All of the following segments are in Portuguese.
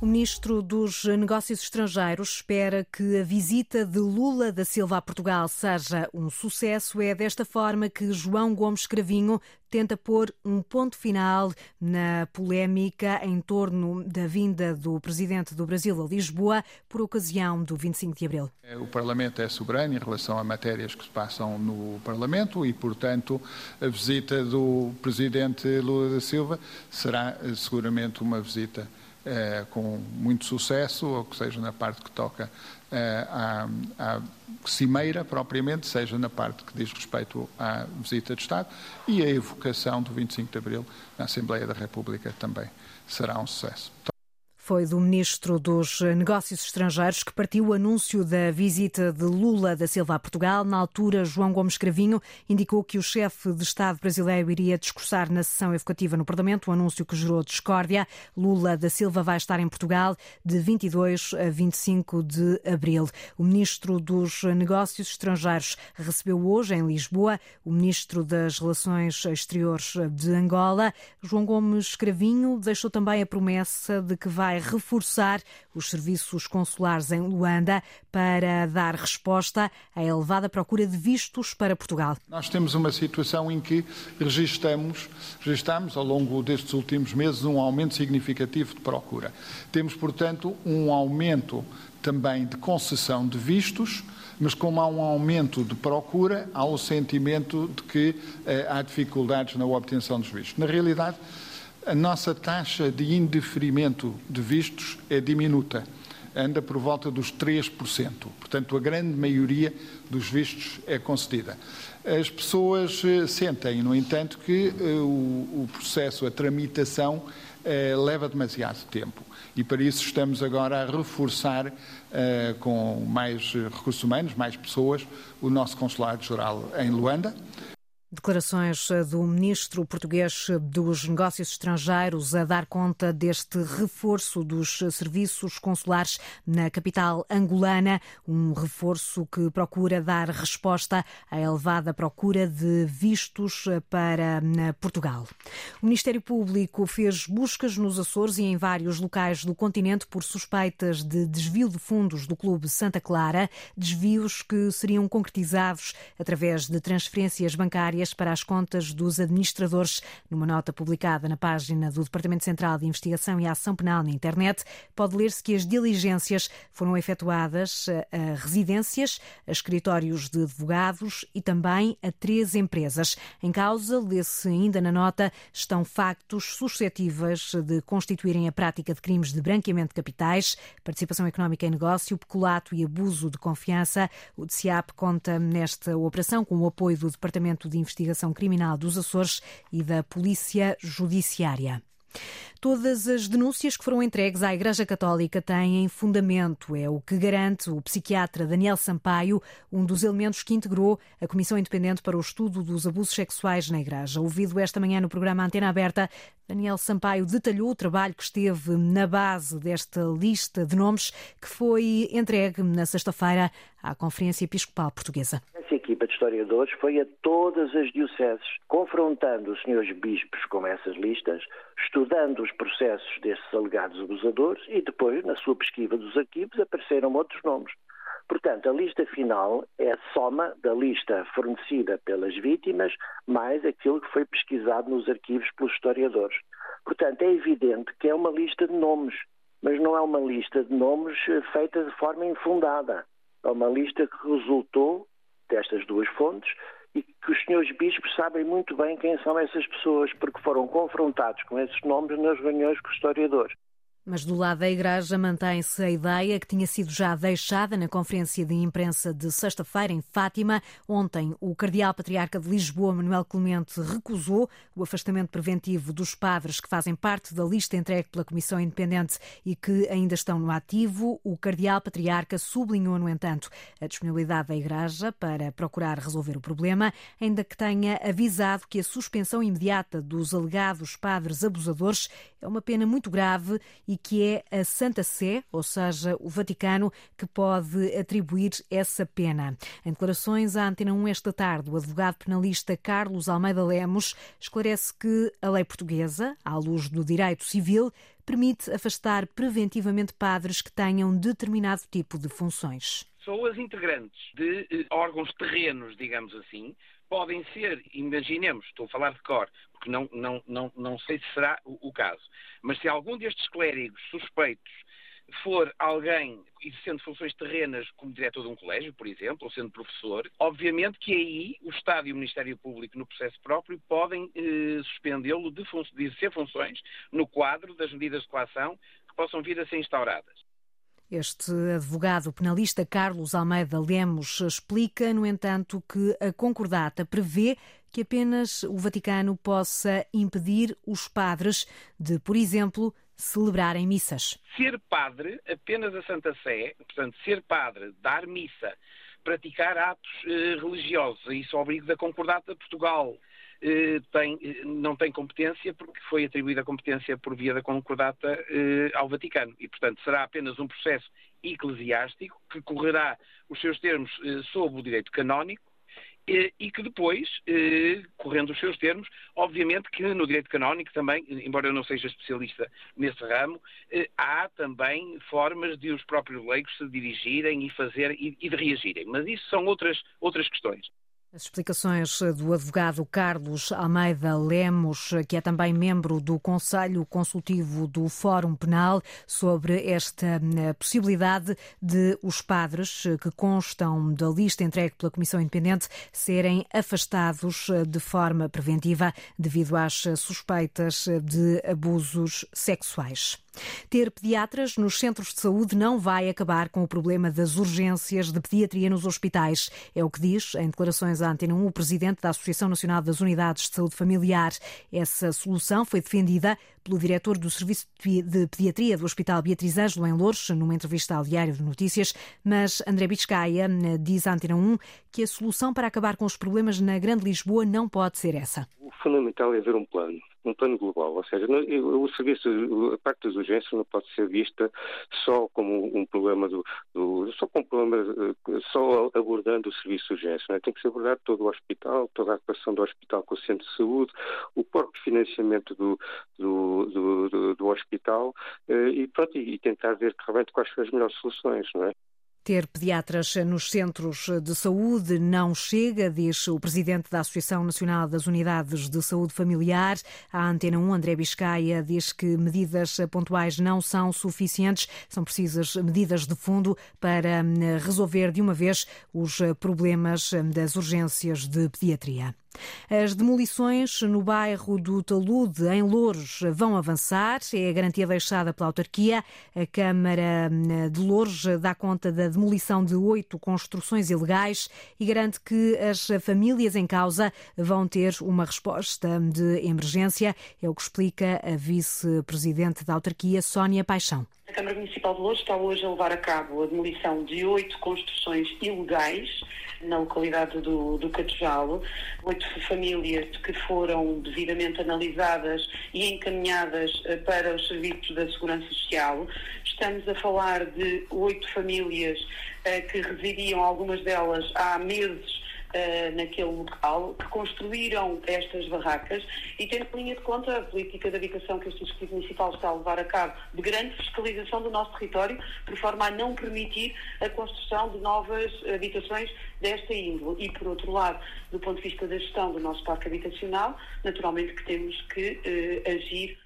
O ministro dos Negócios Estrangeiros espera que a visita de Lula da Silva a Portugal seja um sucesso. É desta forma que João Gomes Cravinho tenta pôr um ponto final na polémica em torno da vinda do presidente do Brasil a Lisboa por ocasião do 25 de abril. O Parlamento é soberano em relação a matérias que se passam no Parlamento e, portanto, a visita do presidente Lula da Silva será eh, seguramente uma visita eh, com muito sucesso, ou que seja na parte que toca eh, à, à, cimeira propriamente, seja na parte que diz respeito à visita de Estado e a evocação do 25 de Abril na Assembleia da República também será um sucesso foi do ministro dos Negócios Estrangeiros que partiu o anúncio da visita de Lula da Silva a Portugal. Na altura, João Gomes Cravinho indicou que o chefe de Estado brasileiro iria discursar na sessão evocativa no Parlamento, um anúncio que gerou discórdia. Lula da Silva vai estar em Portugal de 22 a 25 de abril. O ministro dos Negócios Estrangeiros recebeu hoje em Lisboa o ministro das Relações Exteriores de Angola. João Gomes Cravinho deixou também a promessa de que vai reforçar os serviços consulares em Luanda para dar resposta à elevada procura de vistos para Portugal. Nós temos uma situação em que registramos, registramos ao longo destes últimos meses um aumento significativo de procura. Temos, portanto, um aumento também de concessão de vistos, mas como há um aumento de procura, há o sentimento de que eh, há dificuldades na obtenção dos vistos. Na realidade, a nossa taxa de indeferimento de vistos é diminuta, anda por volta dos 3%. Portanto, a grande maioria dos vistos é concedida. As pessoas eh, sentem, no entanto, que uh, o, processo, a tramitação, uh, leva demasiado tempo. E para isso estamos agora a reforçar, com mais recursos humanos, mais pessoas, o nosso Consulado-Geral em Luanda. Declarações do ministro português dos Negócios Estrangeiros a dar conta deste reforço dos serviços consulares na capital angolana, um reforço que procura dar resposta à elevada procura de vistos para Portugal. O Ministério Público fez buscas nos Açores e em vários locais do continente por suspeitas de desvio de fundos do Clube Santa Clara, desvios que seriam concretizados através de transferências bancárias para as contas dos administradores. Numa nota publicada na página do Departamento Central de Investigação e Ação Penal na internet, pode ler-se que as diligências foram efetuadas a residências, a escritórios de advogados e também a três empresas. Em causa, lê-se ainda na nota, estão factos suscetíveis de constituírem a prática de crimes de branqueamento de capitais, participação económica em negócio, peculato e abuso de confiança. O DCAP conta nesta operação com o apoio do Departamento de Investigação Criminal dos Açores e da Polícia Judiciária. Todas as denúncias que foram entregues à Igreja Católica têm fundamento. É o que garante o psiquiatra Daniel Sampaio, um dos elementos que integrou a Comissão Independente para o Estudo dos Abusos Sexuais na Igreja. Ouvido esta manhã no programa Antena Aberta, Daniel Sampaio detalhou o trabalho que esteve na base desta lista de nomes que foi entregue na sexta-feira à Conferência Episcopal Portuguesa equipa de historiadores foi a todas as dioceses, confrontando os senhores bispos com essas listas, estudando os processos desses alegados abusadores e depois, na sua pesquisa dos arquivos, apareceram outros nomes. Portanto, a lista final é a soma da lista fornecida pelas vítimas mais aquilo que foi pesquisado nos arquivos pelos historiadores. Portanto, é evidente que é uma lista de nomes, mas não é uma lista de nomes eh, feita de forma infundada. É uma lista que resultou destas duas fontes e que os senhores bispos sabem muito bem quem são essas pessoas, porque foram confrontados com esses nomes nas reuniões com os historiadores. Mas do lado da Igreja mantém-se a ideia que tinha sido já deixada na conferência de imprensa de sexta-feira em Fátima. Ontem, o Cardeal Patriarca de Lisboa, Manuel Clemente, recusou o afastamento preventivo dos padres que fazem parte da lista entregue pela Comissão Independente e que ainda estão no ativo. O Cardeal Patriarca sublinhou, no entanto, a disponibilidade da Igreja para procurar resolver o problema, ainda que tenha avisado que a suspensão imediata dos alegados padres abusadores é uma pena muito grave e que é a Santa Sé, ou seja, o Vaticano, que pode atribuir essa pena. Em declarações à Antena 1 esta tarde, o advogado penalista Carlos Almeida Lemos esclarece que a lei portuguesa, à luz do direito civil, permite afastar preventivamente padres que tenham determinado tipo de funções. Pessoas integrantes de eh, órgãos terrenos, digamos assim, podem ser, imaginemos, estou a falar de cor, porque não, não, não, não sei se será o, o caso, mas se algum destes clérigos suspeitos for alguém exercendo funções terrenas como diretor de um colégio, por exemplo, ou sendo professor, obviamente que aí o Estado e o Ministério Público, no processo próprio, podem eh, suspendê-lo de, de exercer funções no quadro das medidas de coação que possam vir a ser instauradas. Este advogado penalista Carlos Almeida Lemos explica, no entanto, que a concordata prevê que apenas o Vaticano possa impedir os padres de, por exemplo, celebrarem missas. Ser padre, apenas a Santa Sé, portanto, ser padre, dar missa, praticar atos eh, religiosos, isso é obrigo da Concordata de Portugal. Eh, tem, eh, não tem competência porque foi atribuída competência por via da concordata eh, ao Vaticano e, portanto, será apenas um processo eclesiástico que correrá os seus termos sob o direito canónico e que depois, correndo os seus termos, obviamente que no direito canónico também, embora eu não seja especialista nesse ramo, há também formas de os próprios leigos se dirigirem e fazer e de reagirem. Mas isso são outras, outras questões. As explicações do advogado Carlos Almeida Lemos, que é também membro do Conselho Consultivo do Fórum Penal, sobre esta eh, possibilidade de os padres que constam da lista entregue pela Comissão Independente serem afastados eh, de forma preventiva devido às suspeitas de abusos sexuais. Ter pediatras nos centros de saúde não vai acabar com o problema das urgências de pediatria nos hospitais. É o que diz, em declarações à Antena 1, o presidente da Associação Nacional das Unidades de Saúde Familiar. Essa solução foi defendida pelo diretor do Serviço de Pediatria do Hospital Beatriz Ângelo, em Louros, numa entrevista ao Diário de Notícias. Mas André Biscaia eh, diz à Antena 1 que a solução para acabar com os problemas na Grande Lisboa não pode ser essa. O fundamental é haver um plano um plano global, ou seja, o serviço, a parte das urgências não pode ser vista só como um problema do, do só como um problema, eh, só abordando o serviço de urgência, é? tem que ser abordado todo o hospital, toda a atuação do hospital com o centro de saúde, o próprio financiamento do, do, do, do hospital eh, e pronto, e tentar ver realmente quais são as melhores soluções, não é? Ter pediatras nos centros de saúde não chega, diz o presidente da Associação Nacional das Unidades de Saúde Familiar. A Antena 1, André Biscaia, diz que medidas pontuais não são suficientes, são precisas medidas de fundo para hum, resolver de uma vez os problemas hum, das urgências de pediatria. As demolições no bairro do Talude, em Louros, vão avançar. É a garantia deixada pela autarquia. A Câmara hum, de Louros dá conta da demolição de oito construções ilegais e garante que as famílias em causa vão ter uma resposta de emergência. É o que explica a vice-presidente da autarquia, Sónia Paixão. A Câmara Municipal de Louros está hoje a levar a cabo a demolição de oito construções ilegais na localidade do, do Catujalo. Oito famílias que foram devidamente analisadas e encaminhadas eh, para os serviços da Segurança Social. Estamos a falar de oito famílias eh, que residiam, algumas delas, há meses uh, naquele local, que construíram estas barracas e tendo em linha de conta a política de habitação que este Executivo Municipal está a levar a cabo de grande fiscalização do nosso território, por forma a não permitir a construção de novas habitações desta índole. E, por outro lado, do ponto de vista da gestão do nosso parque habitacional, naturalmente que temos que uh, agir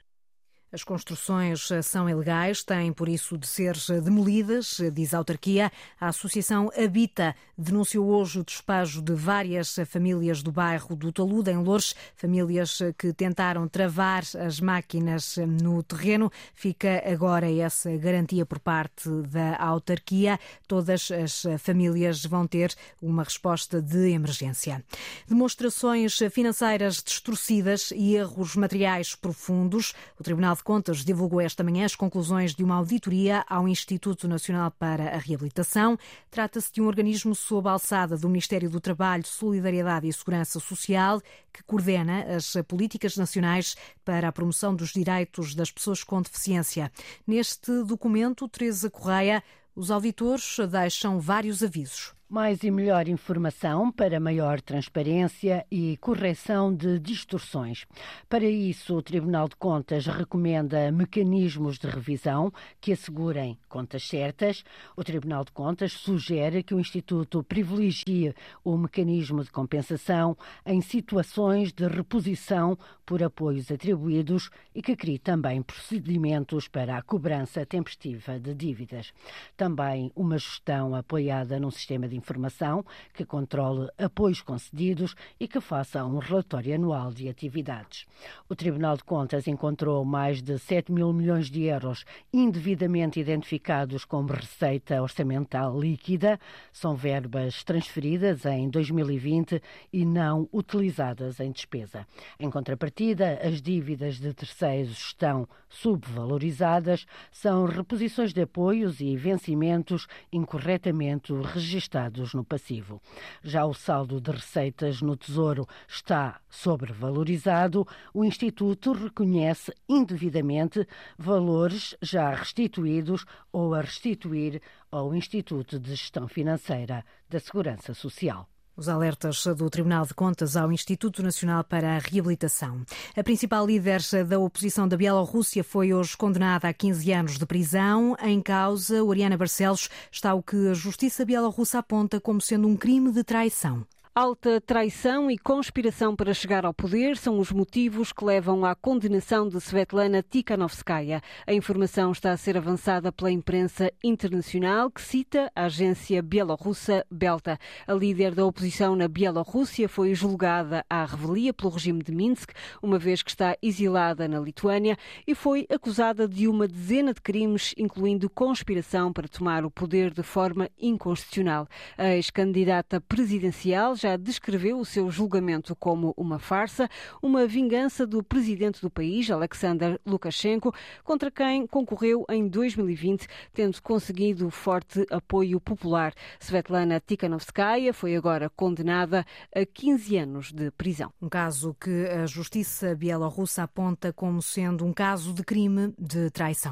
as construções são ilegais, têm por isso de ser demolidas, diz a autarquia. A Associação Habita denunciou hoje o despejo de várias famílias do bairro do Talude, em Lourdes, famílias que tentaram travar as máquinas no terreno. Fica agora essa garantia por parte da autarquia. Todas as famílias vão ter uma resposta de emergência. Demonstrações financeiras distorcidas e erros materiais profundos. O Tribunal de Contas divulgou esta manhã as conclusões de uma auditoria ao Instituto Nacional para a Reabilitação. Trata-se de um organismo sob a alçada do Ministério do Trabalho, Solidariedade e Segurança Social, que coordena as políticas nacionais para a promoção dos direitos das pessoas com deficiência. Neste documento, Teresa Correia, os auditores deixam vários avisos. Mais e melhor informação para maior transparência e correção de distorções. Para isso, o Tribunal de Contas recomenda mecanismos de revisão que assegurem contas certas. O Tribunal de Contas sugere que o Instituto privilegie o mecanismo de compensação em situações de reposição por apoios atribuídos e que crie também procedimentos para a cobrança tempestiva de dívidas. Também uma gestão apoiada num sistema de informação que controle apoios concedidos e que faça um relatório anual de atividades. O Tribunal de Contas encontrou mais de 7 mil milhões de euros indevidamente identificados como receita orçamental líquida. São verbas transferidas em 2020 e não utilizadas em despesa. Em contrapartida, as dívidas de terceiros estão subvalorizadas, são reposições de apoios e vencimentos incorretamente registados no passivo. Já o saldo de receitas no Tesouro está sobrevalorizado. O Instituto reconhece indevidamente valores já restituídos ou a restituir ao Instituto de Gestão Financeira da Segurança Social. Os alertas do Tribunal de Contas ao Instituto Nacional para a Reabilitação. A principal líder da oposição da Bielorrússia foi hoje condenada a 15 anos de prisão. Em causa, Oriana Barcelos está o que a justiça bielorrussa aponta como sendo um crime de traição. Alta traição e conspiração para chegar ao poder são os motivos que levam à condenação de Svetlana Tikhanovskaya. A informação está a ser avançada pela imprensa internacional, que cita a agência bielorrussa Belta. A líder da oposição na Bielorrússia foi julgada à revelia pelo regime de Minsk, uma vez que está exilada na Lituânia, e foi acusada de uma dezena de crimes, incluindo conspiração para tomar o poder de forma inconstitucional. A ex-candidata presidencial já descreveu o seu julgamento como uma farsa, uma vingança do presidente do país, Alexander Lukashenko, contra quem concorreu em 2020, tendo conseguido forte apoio popular. Svetlana Tikhanovskaya foi agora condenada a 15 anos de prisão. Um caso que a justiça bielorrussa aponta como sendo um caso de crime de traição.